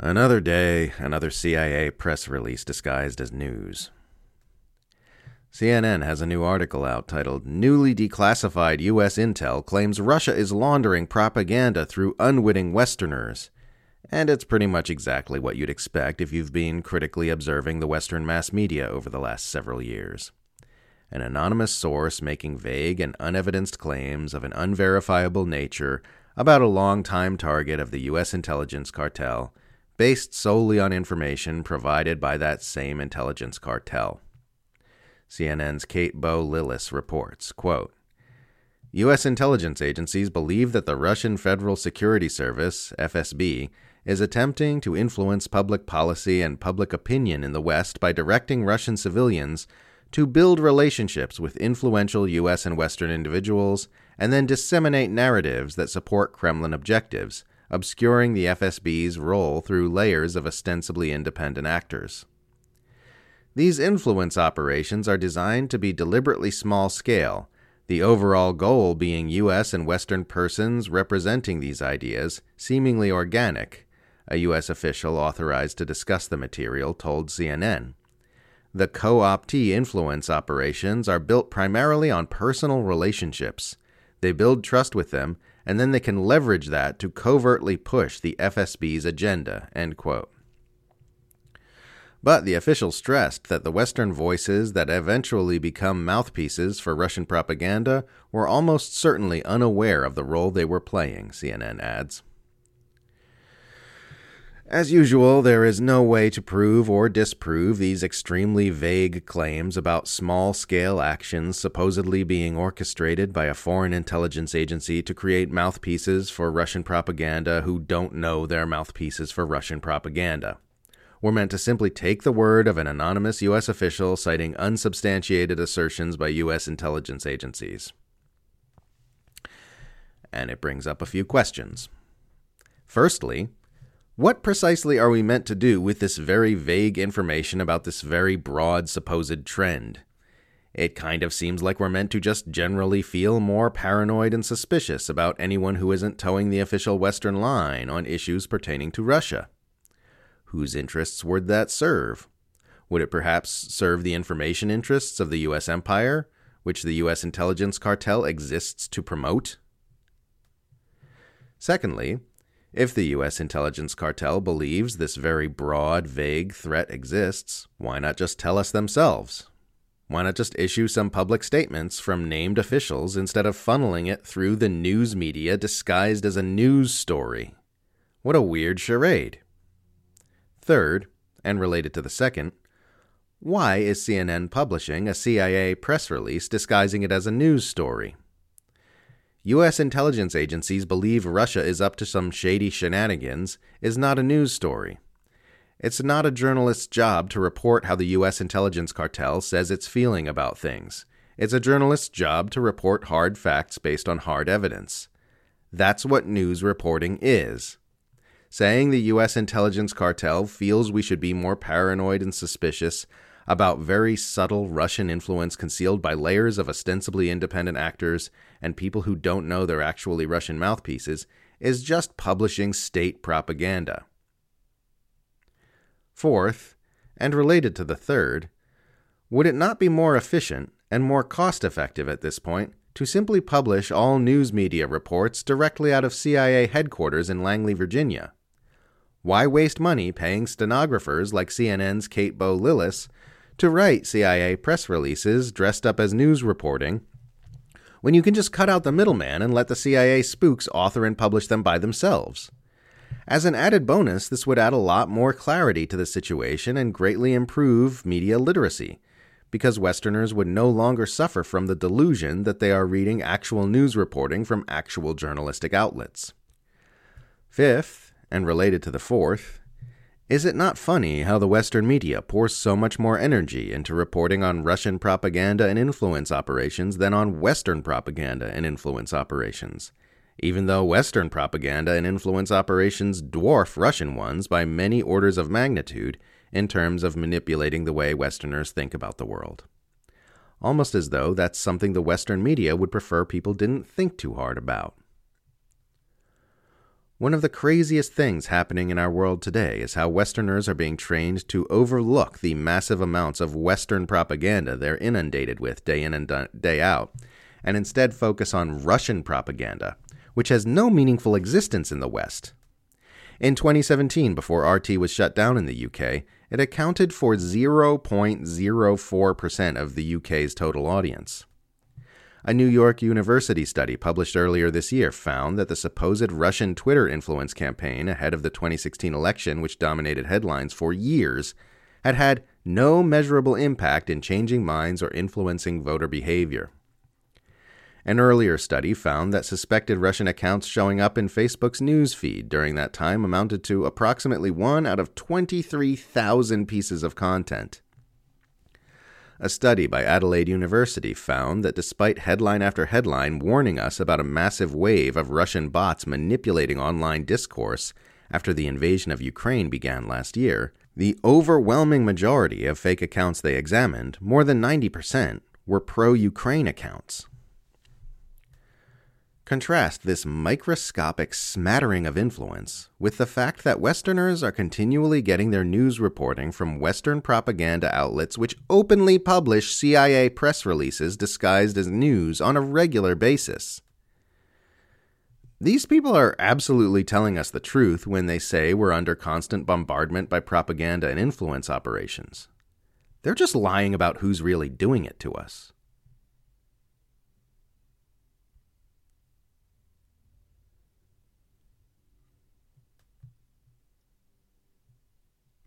Another day, another CIA press release disguised as news. CNN has a new article out titled Newly Declassified U.S. Intel Claims Russia is Laundering Propaganda Through Unwitting Westerners. And it's pretty much exactly what you'd expect if you've been critically observing the Western mass media over the last several years. An anonymous source making vague and unevidenced claims of an unverifiable nature about a long-time target of the U.S. intelligence cartel based solely on information provided by that same intelligence cartel. CNN's Katie Bo Lillis reports, quote, U.S. intelligence agencies believe that the Russian Federal Security Service, FSB, is attempting to influence public policy and public opinion in the West by directing Russian civilians to build relationships with influential U.S. and Western individuals and then disseminate narratives that support Kremlin objectives, obscuring the FSB's role through layers of ostensibly independent actors. These influence operations are designed to be deliberately small scale, the overall goal being U.S. and Western persons representing these ideas, seemingly organic, a U.S. official authorized to discuss the material told CNN. The co optee influence operations are built primarily on personal relationships. They build trust with them and then they can leverage that to covertly push the FSB's agenda. End quote. But the official stressed that the Western voices that eventually become mouthpieces for Russian propaganda were almost certainly unaware of the role they were playing, CNN adds. As usual, there is no way to prove or disprove these extremely vague claims about small scale actions supposedly being orchestrated by a foreign intelligence agency to create mouthpieces for Russian propaganda who don't know they're mouthpieces for Russian propaganda. We're meant to simply take the word of an anonymous U.S. official citing unsubstantiated assertions by U.S. intelligence agencies. And it brings up a few questions. Firstly, what precisely are we meant to do with this very vague information about this very broad supposed trend? It kind of seems like we're meant to just generally feel more paranoid and suspicious about anyone who isn't towing the official Western line on issues pertaining to Russia. Whose interests would that serve? Would it perhaps serve the information interests of the U.S. empire, which the U.S. intelligence cartel exists to promote? Secondly, if the U.S. intelligence cartel believes this very broad, vague threat exists, why not just tell us themselves? Why not just issue some public statements from named officials instead of funneling it through the news media disguised as a news story? What a weird charade. Third, and related to the second, why is CNN publishing a CIA press release disguising it as a news story? U.S. intelligence agencies believe Russia is up to some shady shenanigans is not a news story. It's not a journalist's job to report how the U.S. intelligence cartel says it's feeling about things. It's a journalist's job to report hard facts based on hard evidence. That's what news reporting is. Saying the U.S. intelligence cartel feels we should be more paranoid and suspicious about very subtle Russian influence concealed by layers of ostensibly independent actors and people who don't know they're actually Russian mouthpieces is just publishing state propaganda. Fourth, and related to the third, would it not be more efficient and more cost effective at this point to simply publish all news media reports directly out of CIA headquarters in Langley, Virginia? Why waste money paying stenographers like CNN's Katie Bo Lillis to write CIA press releases dressed up as news reporting when you can just cut out the middleman and let the CIA spooks author and publish them by themselves. As an added bonus, this would add a lot more clarity to the situation and greatly improve media literacy, because Westerners would no longer suffer from the delusion that they are reading actual news reporting from actual journalistic outlets. Fifth, and related to the fourth, is it not funny how the Western media pours so much more energy into reporting on Russian propaganda and influence operations than on Western propaganda and influence operations? Even though Western propaganda and influence operations dwarf Russian ones by many orders of magnitude in terms of manipulating the way Westerners think about the world. Almost as though that's something the Western media would prefer people didn't think too hard about. One of the craziest things happening in our world today is how Westerners are being trained to overlook the massive amounts of Western propaganda they're inundated with day in and day out, and instead focus on Russian propaganda, which has no meaningful existence in the West. In 2017, before RT was shut down in the UK, it accounted for 0.04% of the UK's total audience. A New York University study published earlier this year found that the supposed Russian Twitter influence campaign ahead of the 2016 election, which dominated headlines for years, had had no measurable impact in changing minds or influencing voter behavior. An earlier study found that suspected Russian accounts showing up in Facebook's news feed during that time amounted to approximately 1 out of 23,000 pieces of content. A study by Adelaide University found that despite headline after headline warning us about a massive wave of Russian bots manipulating online discourse after the invasion of Ukraine began last year, the overwhelming majority of fake accounts they examined, more than 90%, were pro Ukraine accounts. Contrast this microscopic smattering of influence with the fact that Westerners are continually getting their news reporting from Western propaganda outlets which openly publish CIA press releases disguised as news on a regular basis. These people are absolutely telling us the truth when they say we're under constant bombardment by propaganda and influence operations. They're just lying about who's really doing it to us.